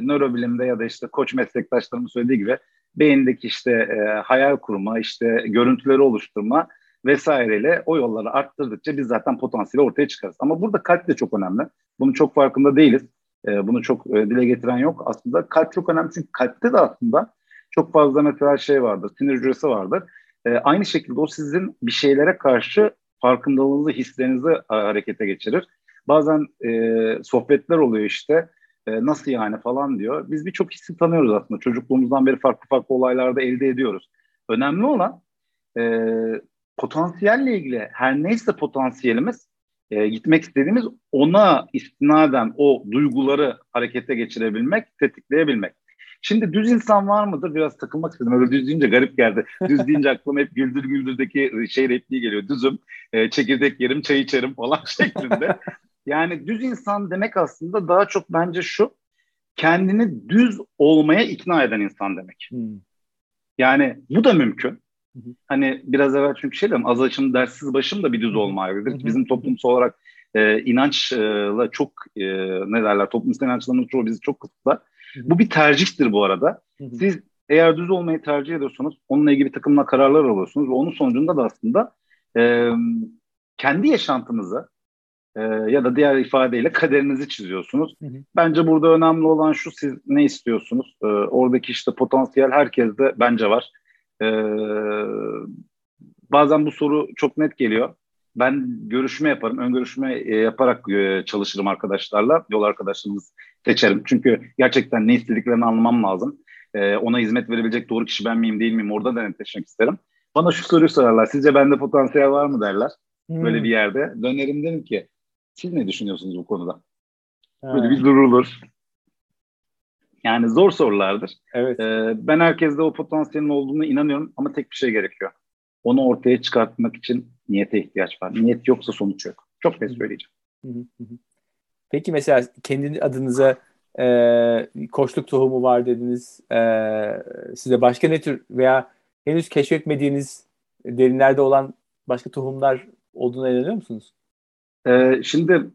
C: nörobilimde ya da işte koç meslektaşlarımın söylediği gibi beyindeki işte e, hayal kurma, işte görüntüleri oluşturma vesaireyle o yolları arttırdıkça biz zaten potansiyeli ortaya çıkarız. Ama burada kalp de çok önemli. Bunun çok farkında değiliz. E, bunu çok e, dile getiren yok. Aslında kalp çok önemli çünkü kalpte de aslında çok fazla mesela şey vardır, sinir hücresi vardır. E, aynı şekilde o sizin bir şeylere karşı farkındalığınızı, hislerinizi harekete geçirir. Bazen e, sohbetler oluyor işte e, nasıl yani falan diyor. Biz birçok hissi tanıyoruz aslında. Çocukluğumuzdan beri farklı farklı olaylarda elde ediyoruz. Önemli olan e, potansiyelle ilgili her neyse potansiyelimiz e, gitmek istediğimiz ona istinaden o duyguları harekete geçirebilmek, tetikleyebilmek. Şimdi düz insan var mıdır? Biraz takılmak istedim. Öyle düz deyince garip geldi. Düz deyince aklıma hep güldür güldürdeki şey repliği geliyor. Düzüm, e, çekirdek yerim, çay içerim falan *laughs* şeklinde. Yani düz insan demek aslında daha çok bence şu kendini düz olmaya ikna eden insan demek. Hmm. Yani bu da mümkün. Hı Hani biraz evvel çünkü şey dedim az açım dersiz başım da bir düz olmayabilir. Bizim toplumsal olarak e, inançla çok e, ne derler toplumsal inançlarımız çoğu bizi çok kısıtlar. Bu bir tercihtir bu arada. Siz eğer düz olmayı tercih ediyorsanız onunla ilgili bir takımla kararlar alıyorsunuz ve onun sonucunda da aslında e, kendi yaşantınızı e, ya da diğer ifadeyle kaderinizi çiziyorsunuz. Hı hı. Bence burada önemli olan şu siz ne istiyorsunuz? E, oradaki işte potansiyel herkeste bence var. E, bazen bu soru çok net geliyor. Ben görüşme yaparım, ön görüşme yaparak çalışırım arkadaşlarla, yol arkadaşlarımız seçerim. Çünkü gerçekten ne istediklerini anlamam lazım. E, ona hizmet verebilecek doğru kişi ben miyim değil miyim orada da netleşmek isterim. Bana şu soruyu sorarlar, sizce bende potansiyel var mı derler. Hmm. Böyle bir yerde. Dönerim derim ki siz ne düşünüyorsunuz bu konuda? Ha. Böyle bir durulur. Yani zor sorulardır. Evet. Ee, ben herkeste o potansiyelin olduğunu inanıyorum ama tek bir şey gerekiyor. onu ortaya çıkartmak için niyete ihtiyaç var. Niyet yoksa sonuç yok. Çok net söyleyeceğim.
B: Peki mesela kendi adınıza e, koçluk tohumu var dediniz. E, size başka ne tür veya henüz keşfetmediğiniz derinlerde olan başka tohumlar olduğuna inanıyor musunuz?
C: E, şimdi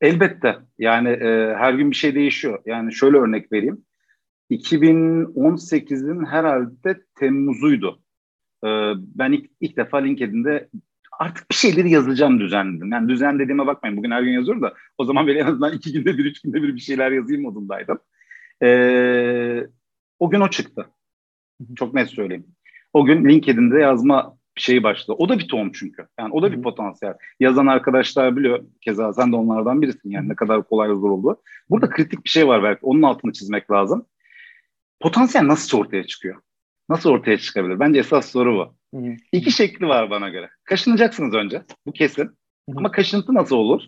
C: elbette yani e, her gün bir şey değişiyor. Yani şöyle örnek vereyim. 2018'in herhalde Temmuz'uydu. E, ben ilk, ilk defa LinkedIn'de artık bir şeyleri yazacağım düzenledim. Yani düzen dediğime bakmayın bugün her gün yazıyorum da o zaman böyle en azından iki günde bir, üç günde bir bir şeyler yazayım modundaydım. Ee, o gün o çıktı. Çok net söyleyeyim. O gün LinkedIn'de yazma şeyi başladı. O da bir tohum çünkü. Yani o da bir potansiyel. Yazan arkadaşlar biliyor. Keza sen de onlardan birisin. Yani ne kadar kolay zor oldu. Burada kritik bir şey var belki. Onun altını çizmek lazım. Potansiyel nasıl ortaya çıkıyor? Nasıl ortaya çıkabilir? Bence esas soru bu. Hı hı. İki şekli var bana göre. Kaşınacaksınız önce. Bu kesin. Hı hı. Ama kaşıntı nasıl olur?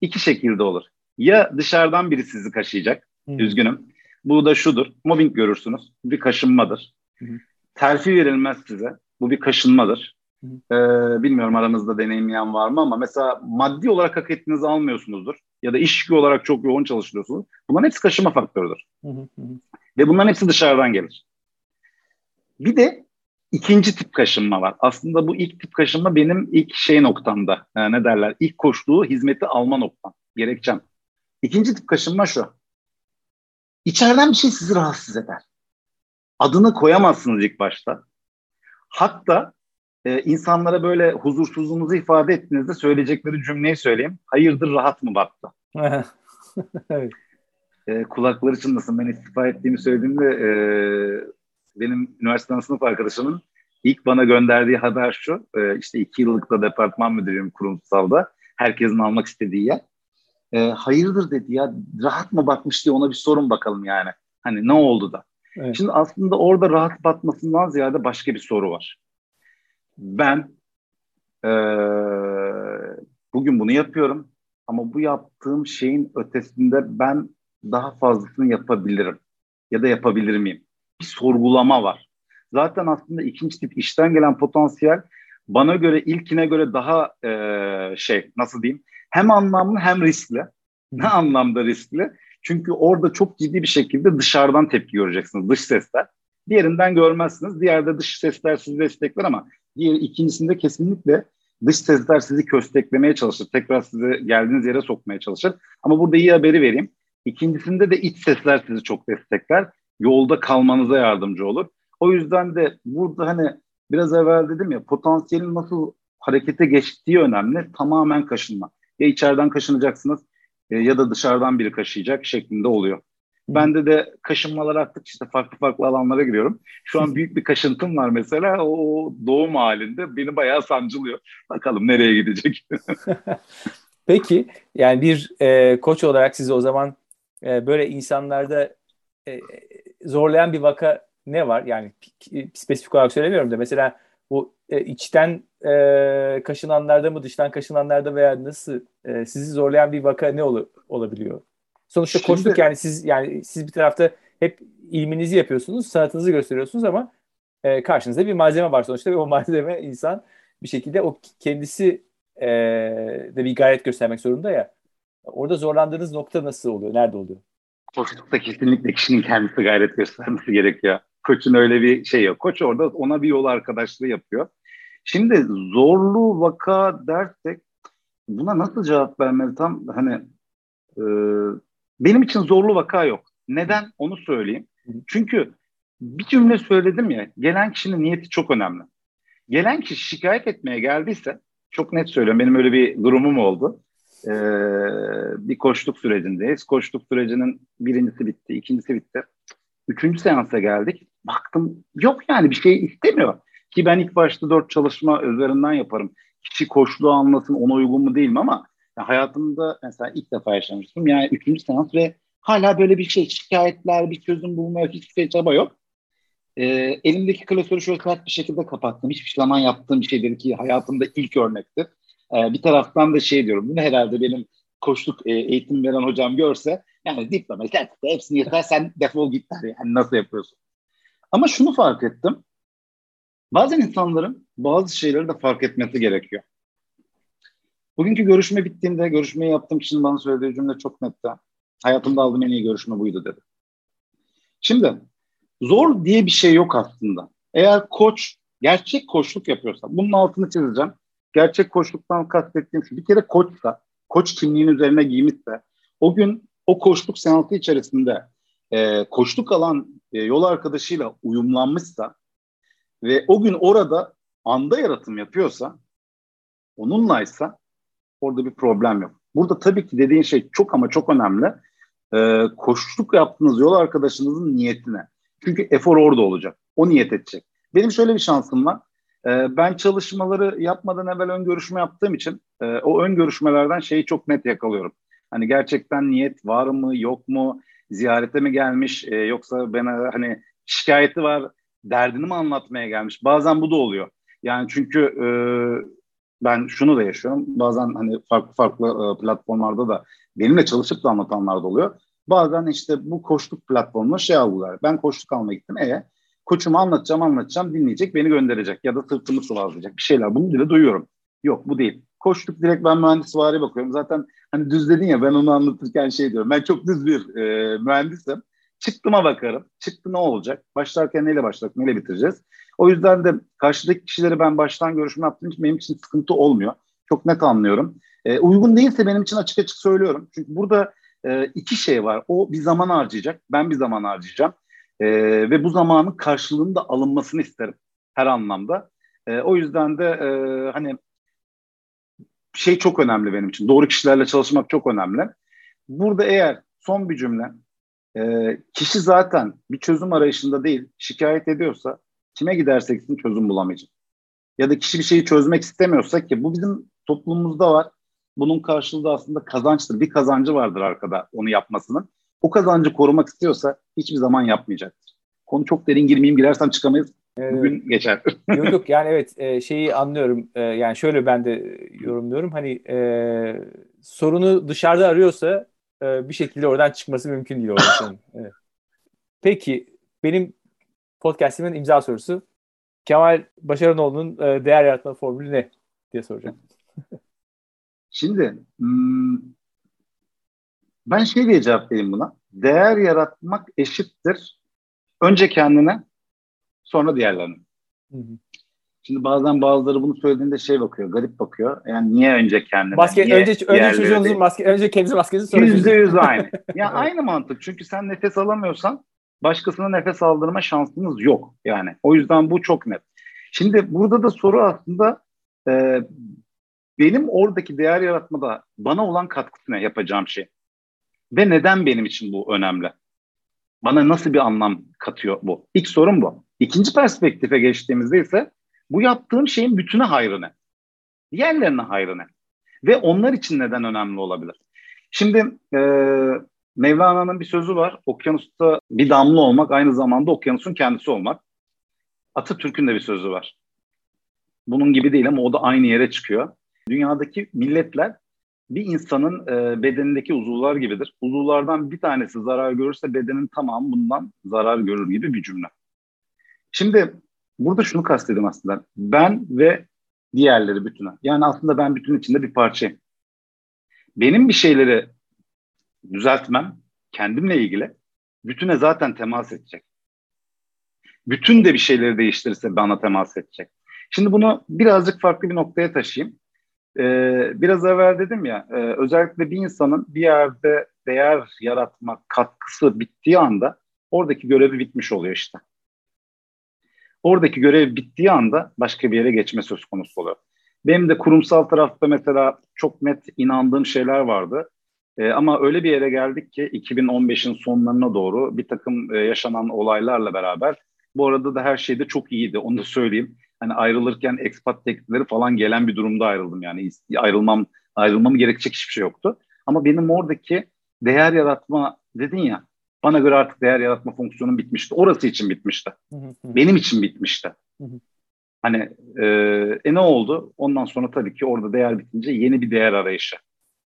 C: İki şekilde olur. Ya dışarıdan biri sizi kaşıyacak. Hı. Üzgünüm. Bu da şudur. Mobbing görürsünüz. Bir kaşınmadır. Hı hı. Terfi verilmez size. Bu bir kaşınmadır. Ee, bilmiyorum aramızda deneyimleyen var mı ama mesela maddi olarak hak ettiğinizi almıyorsunuzdur. Ya da iş yükü olarak çok yoğun çalışıyorsunuz. Bunların hepsi kaşınma faktörüdür. Hı hı. Ve bunların hepsi dışarıdan gelir. Bir de ikinci tip kaşınma var. Aslında bu ilk tip kaşınma benim ilk şey noktamda. Yani ne derler? İlk koştuğu hizmeti alma noktam. Gerekçem. İkinci tip kaşınma şu. İçeriden bir şey sizi rahatsız eder. Adını koyamazsınız ilk başta. Hatta e, insanlara böyle huzursuzluğunuzu ifade ettiğinizde söyleyecekleri cümleyi söyleyeyim. Hayırdır rahat mı battı? *laughs* evet. E, kulakları çınlasın. Ben istifa ettiğimi söylediğimde e, benim üniversiteden sınıf arkadaşımın ilk bana gönderdiği haber şu. E, işte iki yıllık da departman müdürüyüm kurumsalda. Herkesin almak istediği yer. E, hayırdır dedi ya rahat mı batmış diye ona bir sorun bakalım yani. Hani ne oldu da. Evet. Şimdi aslında orada rahat batmasından ziyade başka bir soru var. Ben e, bugün bunu yapıyorum ama bu yaptığım şeyin ötesinde ben daha fazlasını yapabilirim ya da yapabilir miyim? Bir sorgulama var. Zaten aslında ikinci tip işten gelen potansiyel bana göre ilkine göre daha e, şey nasıl diyeyim hem anlamlı hem riskli. Ne anlamda riskli? Çünkü orada çok ciddi bir şekilde dışarıdan tepki göreceksiniz dış sesler. Diğerinden görmezsiniz. Diğerde dış sesler sizi destekler ama diğer ikincisinde kesinlikle dış sesler sizi kösteklemeye çalışır. Tekrar sizi geldiğiniz yere sokmaya çalışır. Ama burada iyi haberi vereyim. İkincisinde de iç sesler sizi çok destekler yolda kalmanıza yardımcı olur. O yüzden de burada hani biraz evvel dedim ya potansiyelin nasıl harekete geçtiği önemli. Tamamen kaşınma. Ya içeriden kaşınacaksınız e, ya da dışarıdan biri kaşıyacak şeklinde oluyor. Bende de kaşınmalar artık işte farklı farklı alanlara giriyorum. Şu an büyük bir kaşıntım var mesela. O doğum halinde beni bayağı sancılıyor. Bakalım nereye gidecek. *laughs*
B: Peki yani bir e, koç olarak size o zaman e, böyle insanlarda e, zorlayan bir vaka ne var? Yani spesifik olarak söylemiyorum da mesela bu e, içten e, kaşınanlarda mı dıştan kaşınanlarda veya nasıl e, sizi zorlayan bir vaka ne ol, olabiliyor? Sonuçta Şimdi, koçluk yani siz yani siz bir tarafta hep ilminizi yapıyorsunuz, sanatınızı gösteriyorsunuz ama e, karşınızda bir malzeme var sonuçta ve o *laughs* malzeme insan bir şekilde o kendisi e, de bir gayret göstermek zorunda ya. Orada zorlandığınız nokta nasıl oluyor? Nerede oluyor?
C: Koçlukta kesinlikle kişinin kendisi gayret göstermesi gerekiyor. Koçun öyle bir şey yok. Koç orada ona bir yol arkadaşlığı yapıyor. Şimdi zorlu vaka dersek buna nasıl cevap vermeli tam hani e, benim için zorlu vaka yok. Neden onu söyleyeyim. Çünkü bir cümle söyledim ya gelen kişinin niyeti çok önemli. Gelen kişi şikayet etmeye geldiyse çok net söylüyorum benim öyle bir durumum oldu e, bir koçluk sürecindeyiz. Koçluk sürecinin birincisi bitti, ikincisi bitti. Üçüncü seansa geldik. Baktım yok yani bir şey istemiyor. Ki ben ilk başta dört çalışma üzerinden yaparım. Kişi koçluğu anlasın ona uygun mu değil mi ama yani hayatımda mesela ilk defa yaşamıştım. Yani üçüncü seans ve hala böyle bir şey şikayetler, bir çözüm bulmaya hiçbir şey çaba yok. E, elimdeki klasörü şöyle sert bir şekilde kapattım. Hiçbir zaman yaptığım şeydir ki hayatımda ilk örnektir. E, bir taraftan da şey diyorum. Bunu herhalde benim koçluk e, eğitim veren hocam görse yani diploma, sertifika hepsini yeter sen defol git der. Yani nasıl yapıyorsun? Ama şunu fark ettim. Bazen insanların bazı şeyleri de fark etmesi gerekiyor. Bugünkü görüşme bittiğinde görüşmeyi yaptığım kişinin bana söylediği cümle çok netti. Hayatımda aldığım en iyi görüşme buydu dedi. Şimdi zor diye bir şey yok aslında. Eğer koç gerçek koçluk yapıyorsa, bunun altını çizeceğim. Gerçek koçluktan kastettiğim şu, bir kere koçsa, koç kimliğin üzerine giymişse, o gün o koçluk seansı içerisinde e, koçluk alan e, yol arkadaşıyla uyumlanmışsa ve o gün orada anda yaratım yapıyorsa, onunlaysa orada bir problem yok. Burada tabii ki dediğin şey çok ama çok önemli. E, koçluk yaptığınız yol arkadaşınızın niyetine. Çünkü efor orada olacak. O niyet edecek. Benim şöyle bir şansım var. E, ben çalışmaları yapmadan evvel ön görüşme yaptığım için e, o ön görüşmelerden şeyi çok net yakalıyorum. Hani gerçekten niyet var mı yok mu? Ziyarete mi gelmiş e, yoksa bana hani şikayeti var derdini mi anlatmaya gelmiş? Bazen bu da oluyor. Yani çünkü e, ben şunu da yaşıyorum. Bazen hani farklı farklı platformlarda da benimle çalışıp da anlatanlar da oluyor. Bazen işte bu koçluk platformuna şey aldılar. Ben koçluk almaya gittim. E koçuma anlatacağım anlatacağım dinleyecek beni gönderecek ya da sırtımı sıvazlayacak bir şeyler. Bunu bile duyuyorum. Yok bu değil. Koçluk direkt ben mühendis vari bakıyorum. Zaten hani düz dedin ya ben onu anlatırken şey diyorum. Ben çok düz bir e, mühendisim. Çıktıma bakarım. Çıktı ne olacak? Başlarken neyle başladık, neyle bitireceğiz? O yüzden de karşıdaki kişileri ben baştan görüşme yaptığım için benim için sıkıntı olmuyor. Çok net anlıyorum. E, uygun değilse benim için açık açık söylüyorum. Çünkü burada e, iki şey var. O bir zaman harcayacak, ben bir zaman harcayacağım. E, ve bu zamanın karşılığının da alınmasını isterim her anlamda. E, o yüzden de e, hani şey çok önemli benim için. Doğru kişilerle çalışmak çok önemli. Burada eğer son bir cümle e, kişi zaten bir çözüm arayışında değil şikayet ediyorsa kime gidersek gitsin çözüm bulamayacak. Ya da kişi bir şeyi çözmek istemiyorsa ki bu bizim toplumumuzda var. Bunun karşılığı aslında kazançtır. Bir kazancı vardır arkada onu yapmasının. O kazancı korumak istiyorsa hiçbir zaman yapmayacaktır. Konu çok derin girmeyeyim girersem çıkamayız. Bugün geçer. *laughs*
B: yok yok yani evet e, şeyi anlıyorum. E, yani şöyle ben de yorumluyorum. Hani e, sorunu dışarıda arıyorsa e, bir şekilde oradan çıkması mümkün değil orada. *laughs* evet. Peki benim podcastimin imza sorusu Kemal Başaranoğlu'nun e, değer yaratma formülü ne diye soracağım.
C: Şimdi hmm, ben şey diye cevap vereyim buna. Değer yaratmak eşittir. Önce kendine sonra diğerlerine. Hı hı. Şimdi bazen bazıları bunu söylediğinde şey bakıyor, garip bakıyor. Yani niye önce kendine?
B: Maske,
C: niye
B: önce önce çocuğunuzun maske, önce kendinize maskesi sonra
C: Yüzde yüz aynı. *laughs* ya yani aynı mantık. Çünkü sen nefes alamıyorsan başkasına nefes aldırma şansınız yok. Yani o yüzden bu çok net. Şimdi burada da soru aslında e, benim oradaki değer yaratmada bana olan katkısına yapacağım şey. Ve neden benim için bu önemli? Bana nasıl bir anlam katıyor bu? İlk sorun bu. İkinci perspektife geçtiğimizde ise bu yaptığım şeyin bütüne hayrı ne? Diğerlerine hayrı ne? Ve onlar için neden önemli olabilir? Şimdi e, Mevlana'nın bir sözü var. Okyanusta bir damla olmak aynı zamanda okyanusun kendisi olmak. Atatürk'ün de bir sözü var. Bunun gibi değil ama o da aynı yere çıkıyor. Dünyadaki milletler bir insanın e, bedenindeki uzuvlar gibidir. Uzuvlardan bir tanesi zarar görürse bedenin tamamı bundan zarar görür gibi bir cümle. Şimdi burada şunu kastediyorum aslında. Ben ve diğerleri bütüne. Yani aslında ben bütün içinde bir parçayım. Benim bir şeyleri düzeltmem kendimle ilgili bütüne zaten temas edecek. Bütün de bir şeyleri değiştirirse bana temas edecek. Şimdi bunu birazcık farklı bir noktaya taşıyayım. Ee, biraz evvel dedim ya, e, özellikle bir insanın bir yerde değer yaratmak katkısı bittiği anda oradaki görevi bitmiş oluyor işte. Oradaki görev bittiği anda başka bir yere geçme söz konusu oluyor. Benim de kurumsal tarafta mesela çok net inandığım şeyler vardı. E, ama öyle bir yere geldik ki 2015'in sonlarına doğru bir takım e, yaşanan olaylarla beraber bu arada da her şey de çok iyiydi onu da söyleyeyim. Hani ayrılırken expat teklifleri falan gelen bir durumda ayrıldım yani ayrılmam ayrılmamı gerekecek hiçbir şey yoktu. Ama benim oradaki değer yaratma dedin ya bana göre artık değer yaratma fonksiyonum bitmişti. Orası için bitmişti. Benim için bitmişti. Hani e, e ne oldu? Ondan sonra tabii ki orada değer bitince yeni bir değer arayışı.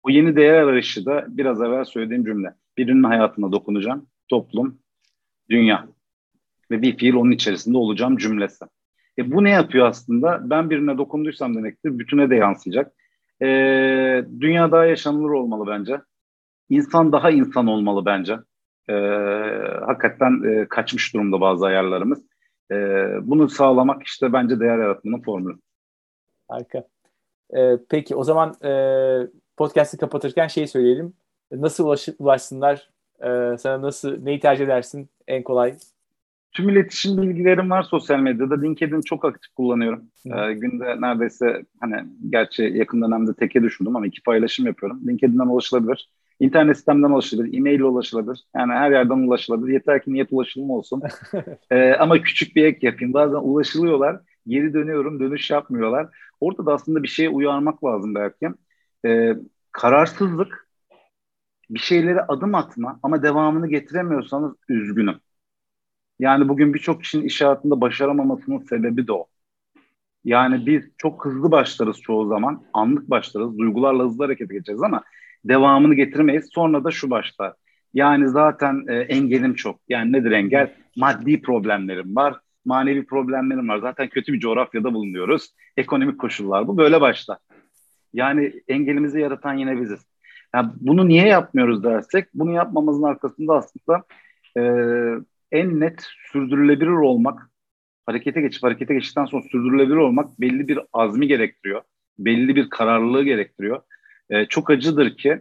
C: O yeni değer arayışı da biraz evvel söylediğim cümle. Birinin hayatına dokunacağım. Toplum, dünya. Ve bir fiil onun içerisinde olacağım cümlesi. E, bu ne yapıyor aslında? Ben birine dokunduysam demektir, bütüne de yansıyacak. E, dünya daha yaşanılır olmalı bence. İnsan daha insan olmalı bence. E, hakikaten e, kaçmış durumda bazı ayarlarımız. E, bunu sağlamak işte bence değer yaratmanın formülü.
B: Harika. E, peki o zaman e, podcast'i kapatırken şey söyleyelim. Nasıl ulaş, ulaşsınlar? E, sana nasıl, neyi tercih edersin en kolay?
C: Tüm iletişim bilgilerim var sosyal medyada. LinkedIn çok aktif kullanıyorum. Ee, günde neredeyse hani gerçi yakın dönemde teke düşündüm ama iki paylaşım yapıyorum. LinkedIn'den ulaşılabilir. İnternet sistemden ulaşılabilir, e-mail ulaşılabilir. Yani her yerden ulaşılabilir. Yeter ki niyet ulaşılma olsun. *laughs* ee, ama küçük bir ek yapayım. Bazen ulaşılıyorlar, geri dönüyorum, dönüş yapmıyorlar. Orada da aslında bir şeye uyarmak lazım belki. Ee, kararsızlık, bir şeylere adım atma ama devamını getiremiyorsanız üzgünüm. Yani bugün birçok kişinin iş hayatında başaramamasının sebebi de o. Yani biz çok hızlı başlarız çoğu zaman. Anlık başlarız. Duygularla hızlı hareket geçeriz ama devamını getirmeyiz. Sonra da şu başlar. Yani zaten e, engelim çok. Yani nedir engel? Maddi problemlerim var. Manevi problemlerim var. Zaten kötü bir coğrafyada bulunuyoruz. Ekonomik koşullar bu. Böyle başlar. Yani engelimizi yaratan yine biziz. Yani bunu niye yapmıyoruz dersek, bunu yapmamızın arkasında aslında e, en net sürdürülebilir olmak, harekete geçip harekete geçtikten sonra sürdürülebilir olmak belli bir azmi gerektiriyor. Belli bir kararlılığı gerektiriyor. E, çok acıdır ki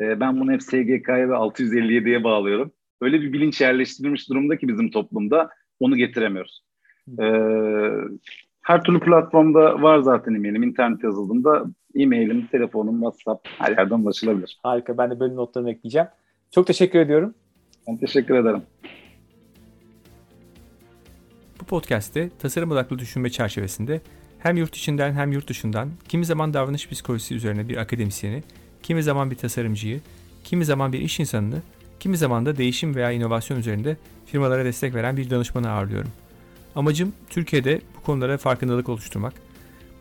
C: e, ben bunu hep SGK'ya ve 657'ye bağlıyorum. Öyle bir bilinç yerleştirilmiş durumda ki bizim toplumda onu getiremiyoruz. E, her türlü platformda var zaten e-mailim. İnternet yazıldığında e-mailim, telefonum, WhatsApp her yerden ulaşılabilir.
B: Harika. Ben de bölüm notlarını ekleyeceğim. Çok teşekkür ediyorum.
C: Ben teşekkür ederim.
D: Podcast'te tasarım odaklı düşünme çerçevesinde hem yurt içinden hem yurt dışından kimi zaman davranış psikolojisi üzerine bir akademisyeni, kimi zaman bir tasarımcıyı, kimi zaman bir iş insanını, kimi zaman da değişim veya inovasyon üzerinde firmalara destek veren bir danışmanı ağırlıyorum. Amacım Türkiye'de bu konulara farkındalık oluşturmak.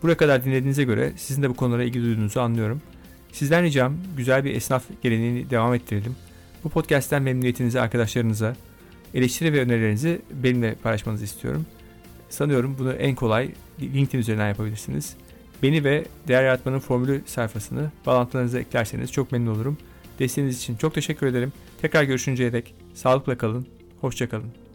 D: Buraya kadar dinlediğinize göre sizin de bu konulara ilgi duyduğunuzu anlıyorum. Sizden ricam güzel bir esnaf geleneğini devam ettirelim. Bu podcast'ten memnuniyetinizi arkadaşlarınıza, eleştiri ve önerilerinizi benimle paylaşmanızı istiyorum. Sanıyorum bunu en kolay LinkedIn üzerinden yapabilirsiniz. Beni ve Değer Yaratmanın Formülü sayfasını bağlantılarınıza eklerseniz çok memnun olurum. Desteğiniz için çok teşekkür ederim. Tekrar görüşünceye dek sağlıkla kalın, hoşçakalın.